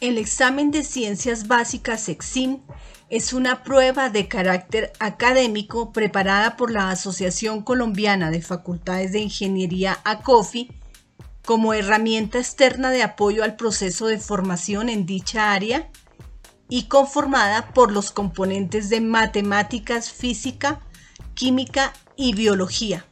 El examen de ciencias básicas EXIM es una prueba de carácter académico preparada por la Asociación Colombiana de Facultades de Ingeniería ACOFI como herramienta externa de apoyo al proceso de formación en dicha área y conformada por los componentes de matemáticas, física, química y biología.